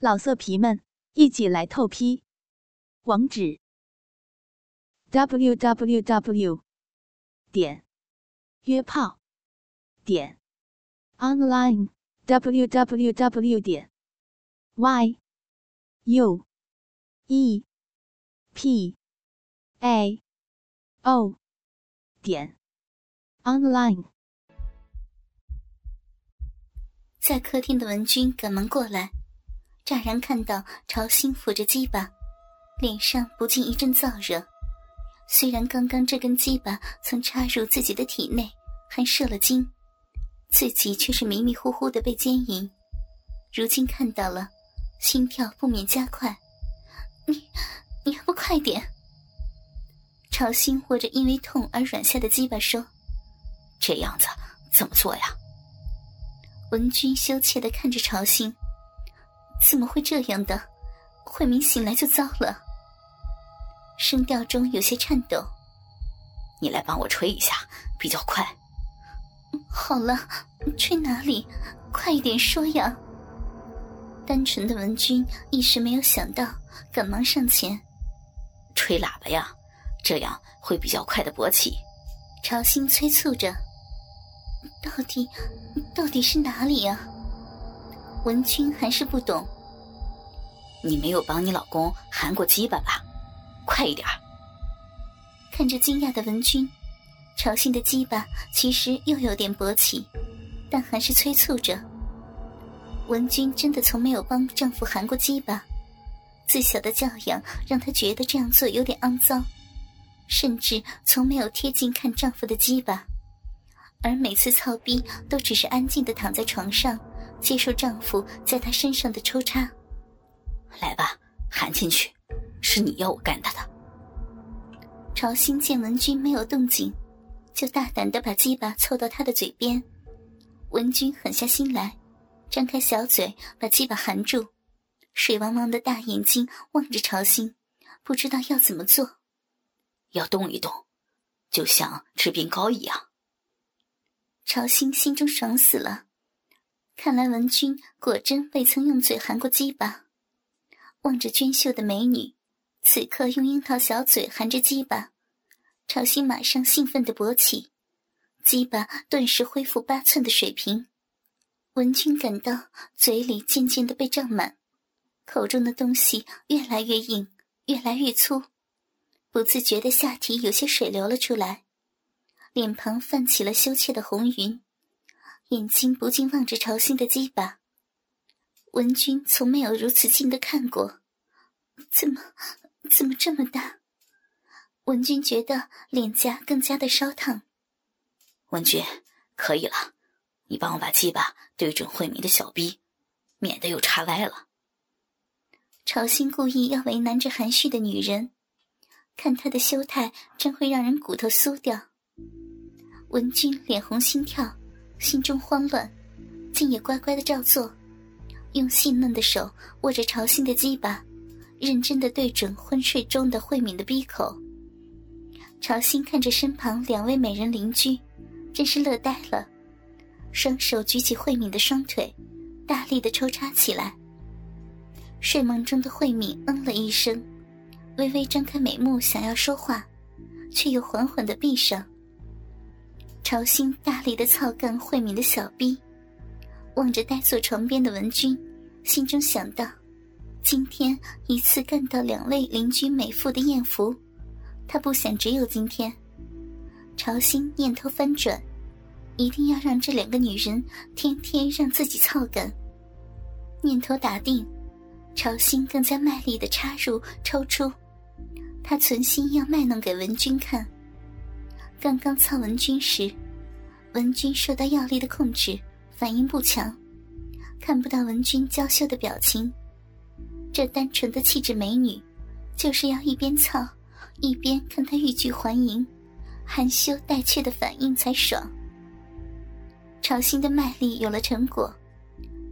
老色皮们，一起来透批！网址：w w w 点约炮点 online w w w 点 y u e p a o 点 online。在客厅的文君赶忙过来。乍然看到朝心抚着鸡巴，脸上不禁一阵燥热。虽然刚刚这根鸡巴曾插入自己的体内，还射了精，自己却是迷迷糊糊的被奸淫。如今看到了，心跳不免加快。你，你还不快点？朝心握着因为痛而软下的鸡巴说：“这样子怎么做呀？”文君羞怯的看着朝兴。怎么会这样的？慧明醒来就糟了。声调中有些颤抖。你来帮我吹一下，比较快。好了，吹哪里？快一点说呀！单纯的文君一时没有想到，赶忙上前。吹喇叭呀，这样会比较快的勃起。朝兴催促着。到底，到底是哪里呀？文君还是不懂。你没有帮你老公含过鸡巴吧？快一点！看着惊讶的文君，朝兴的鸡巴其实又有点勃起，但还是催促着。文君真的从没有帮丈夫含过鸡巴，自小的教养让她觉得这样做有点肮脏，甚至从没有贴近看丈夫的鸡巴，而每次操逼都只是安静的躺在床上。接受丈夫在她身上的抽插，来吧，含进去，是你要我干他的。朝兴见文君没有动静，就大胆的把鸡巴凑到他的嘴边。文君狠下心来，张开小嘴把鸡巴含住，水汪汪的大眼睛望着朝兴，不知道要怎么做。要动一动，就像吃冰糕一样。朝兴心中爽死了。看来文君果真未曾用嘴含过鸡巴。望着娟秀的美女，此刻用樱桃小嘴含着鸡巴，朝兴马上兴奋的勃起，鸡巴顿时恢复八寸的水平。文君感到嘴里渐渐的被胀满，口中的东西越来越硬，越来越粗，不自觉的下体有些水流了出来，脸庞泛起了羞怯的红云。眼睛不禁望着朝兴的鸡巴，文君从没有如此近的看过，怎么，怎么这么大？文君觉得脸颊更加的烧烫。文君，可以了，你帮我把鸡巴对准慧敏的小臂，免得又插歪了。朝兴故意要为难这含蓄的女人，看她的羞态，真会让人骨头酥掉。文君脸红心跳。心中慌乱，竟也乖乖的照做，用细嫩的手握着朝兴的鸡巴，认真的对准昏睡中的慧敏的鼻口。朝兴看着身旁两位美人邻居，真是乐呆了，双手举起慧敏的双腿，大力的抽插起来。睡梦中的慧敏嗯了一声，微微张开美目想要说话，却又缓缓的闭上。朝兴大力的操干慧敏的小臂，望着呆坐床边的文君，心中想到：今天一次干到两位邻居美妇的艳福，他不想只有今天。朝兴念头翻转，一定要让这两个女人天天让自己操干。念头打定，朝兴更加卖力的插入抽出，他存心要卖弄给文君看。刚刚操文君时，文君受到药力的控制，反应不强，看不到文君娇羞的表情。这单纯的气质美女，就是要一边操，一边看她欲拒还迎，含羞带怯的反应才爽。朝兴的卖力有了成果，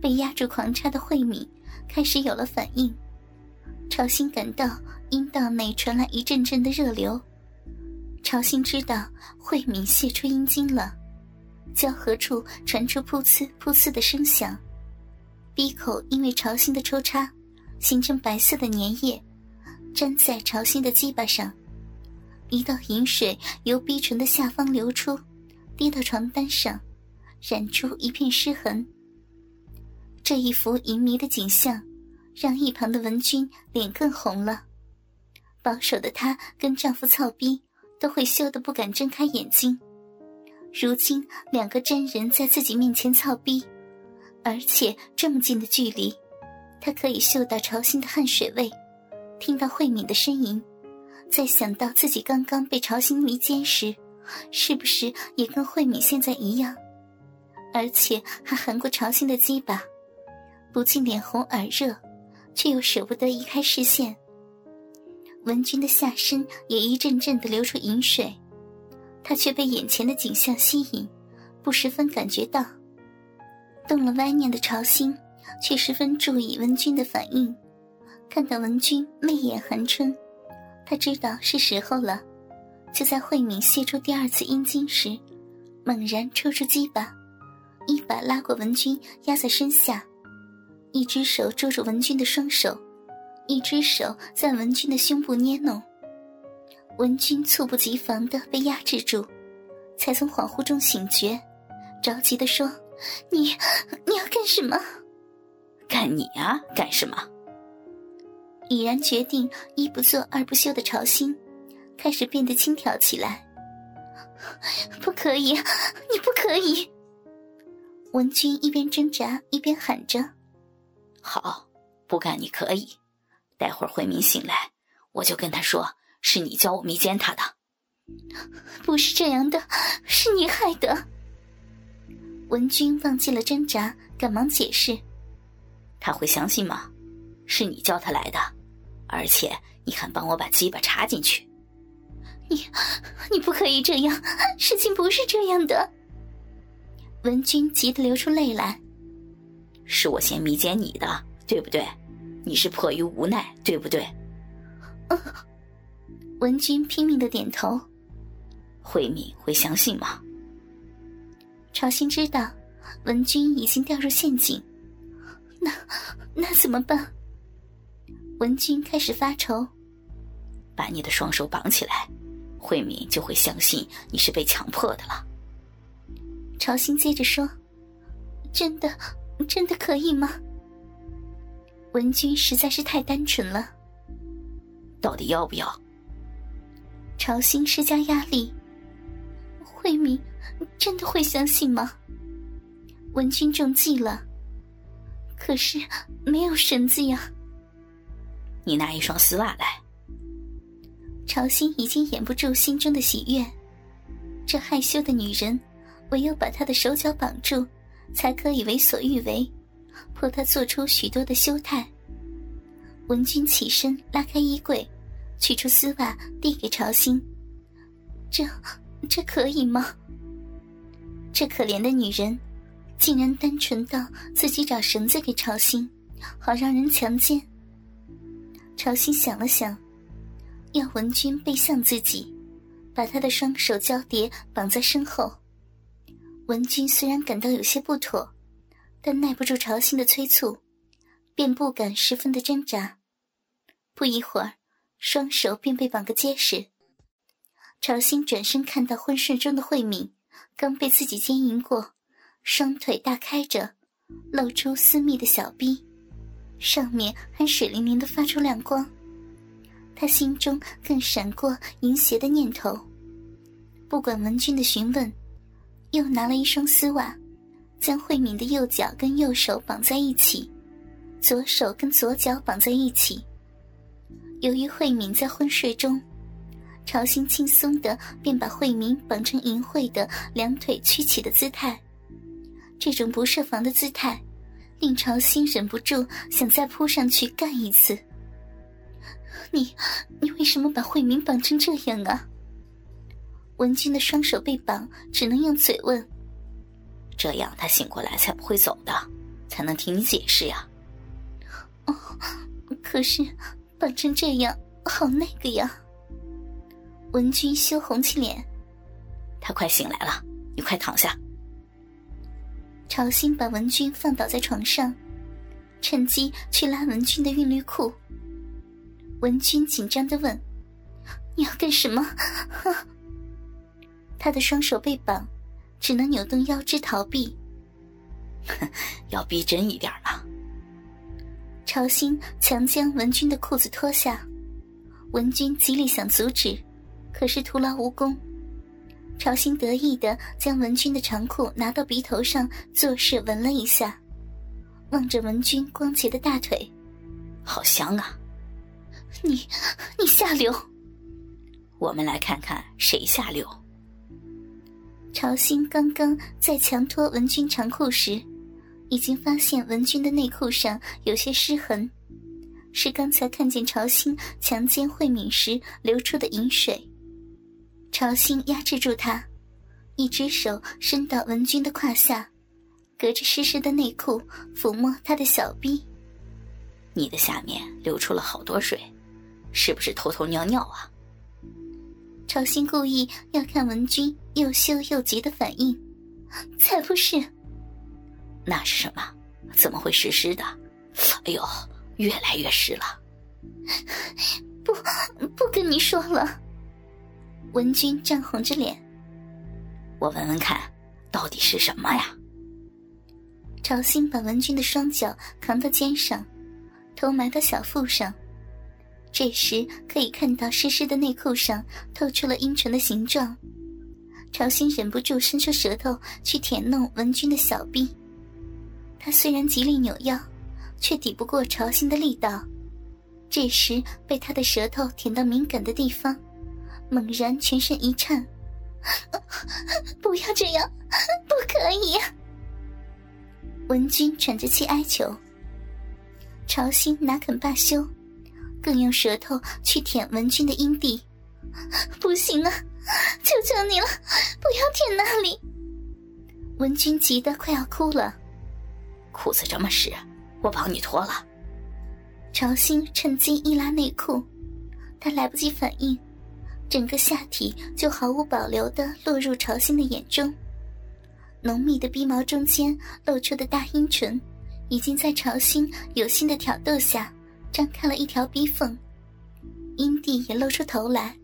被压住狂插的慧敏开始有了反应。朝兴感到阴道内传来一阵阵的热流。朝兴知道慧敏泄出阴茎了，交合处传出噗呲噗呲的声响，鼻口因为潮心的抽插，形成白色的粘液，粘在潮心的鸡巴上。一道银水由逼唇的下方流出，滴到床单上，染出一片湿痕。这一幅淫迷的景象，让一旁的文君脸更红了。保守的她跟丈夫操逼，都会羞得不敢睁开眼睛。如今两个真人在自己面前操逼，而且这么近的距离，他可以嗅到潮心的汗水味，听到慧敏的呻吟。在想到自己刚刚被潮心迷奸时，是不是也跟慧敏现在一样？而且还含过潮心的鸡巴，不禁脸红耳热，却又舍不得移开视线。文君的下身也一阵阵的流出淫水，他却被眼前的景象吸引，不十分感觉到。动了歪念的潮心，却十分注意文君的反应，看到文君媚眼含春。他知道是时候了，就在慧敏泄出第二次阴茎时，猛然抽出鸡巴，一把拉过文君，压在身下，一只手捉住文君的双手，一只手在文君的胸部捏弄。文君猝不及防的被压制住，才从恍惚中醒觉，着急的说：“你你要干什么？干你啊？干什么？”已然决定一不做二不休的潮心，开始变得轻佻起来。不可以，你不可以！文君一边挣扎一边喊着：“好，不干你可以。待会儿慧敏醒来，我就跟他说是你教我迷奸他的。”不是这样的，是你害的。文君忘记了挣扎，赶忙解释：“他会相信吗？是你叫他来的。”而且你还帮我把鸡巴插进去，你你不可以这样，事情不是这样的。文君急得流出泪来。是我先迷奸你的，对不对？你是迫于无奈，对不对？嗯。文君拼命的点头。慧敏会相信吗？朝心知道文君已经掉入陷阱，那那怎么办？文君开始发愁，把你的双手绑起来，慧敏就会相信你是被强迫的了。朝心接着说：“真的，真的可以吗？”文君实在是太单纯了，到底要不要？朝心施加压力，慧敏真的会相信吗？文君中计了，可是没有绳子呀。你拿一双丝袜来。朝心已经掩不住心中的喜悦，这害羞的女人，唯有把她的手脚绑住，才可以为所欲为，迫她做出许多的羞态。文君起身拉开衣柜，取出丝袜递给朝心。这，这可以吗？这可怜的女人，竟然单纯到自己找绳子给朝心，好让人强奸。朝心想了想，要文君背向自己，把他的双手交叠绑在身后。文君虽然感到有些不妥，但耐不住朝心的催促，便不敢十分的挣扎。不一会儿，双手便被绑个结实。朝心转身看到昏睡中的慧敏，刚被自己奸淫过，双腿大开着，露出私密的小臂。上面还水灵灵的发出亮光，他心中更闪过淫邪的念头。不管文君的询问，又拿了一双丝袜，将慧敏的右脚跟右手绑在一起，左手跟左脚绑在一起。由于慧敏在昏睡中，朝心轻松的便把慧敏绑成淫秽的两腿曲起的姿态。这种不设防的姿态。令朝心忍不住想再扑上去干一次。你，你为什么把慧敏绑成这样啊？文君的双手被绑，只能用嘴问。这样他醒过来才不会走的，才能听你解释呀。哦，可是绑成这样好那个呀。文君羞红起脸。他快醒来了，你快躺下。朝心把文君放倒在床上，趁机去拉文君的韵律裤。文君紧张的问：“你要干什么？” 他的双手被绑，只能扭动腰肢逃避。要逼真一点了？朝兴强将文君的裤子脱下，文君极力想阻止，可是徒劳无功。朝兴得意的将文君的长裤拿到鼻头上，作势闻了一下，望着文君光洁的大腿，好香啊！你，你下流！我们来看看谁下流。朝兴刚刚在强脱文君长裤时，已经发现文君的内裤上有些湿痕，是刚才看见朝兴强奸慧敏时流出的饮水。朝兴压制住他，一只手伸到文君的胯下，隔着湿湿的内裤抚摸他的小臂。你的下面流出了好多水，是不是偷偷尿尿啊？朝兴故意要看文君又羞又急的反应，才不是。那是什么？怎么会湿湿的？哎呦，越来越湿了！不，不跟你说了。文君涨红着脸，我闻闻看，到底是什么呀？朝兴把文君的双脚扛到肩上，头埋到小腹上。这时可以看到湿湿的内裤上透出了阴唇的形状。朝兴忍不住伸出舌头去舔弄文君的小臂。他虽然极力扭腰，却抵不过朝兴的力道。这时被他的舌头舔到敏感的地方。猛然全身一颤，不要这样，不可以！文君喘着气哀求。朝兴哪肯罢休，更用舌头去舔文君的阴蒂。不行啊，求求你了，不要舔那里！文君急得快要哭了。裤子这么湿，我帮你脱了。朝兴趁机一拉内裤，他来不及反应。整个下体就毫无保留的落入朝兴的眼中，浓密的鼻毛中间露出的大阴唇，已经在朝兴有心的挑逗下张开了一条逼缝，阴蒂也露出头来。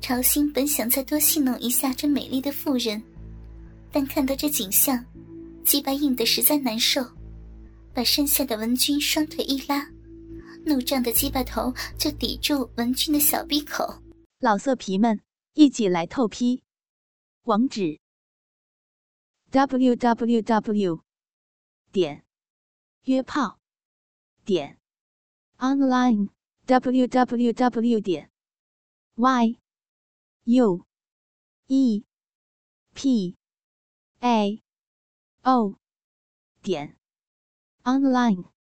朝兴本想再多戏弄一下这美丽的妇人，但看到这景象，鸡巴硬的实在难受，把身下的文君双腿一拉，怒胀的鸡巴头就抵住文君的小逼口。老色皮们，一起来透批！网址：w w w 点约炮点 online w w w 点 y u e p a o 点 online。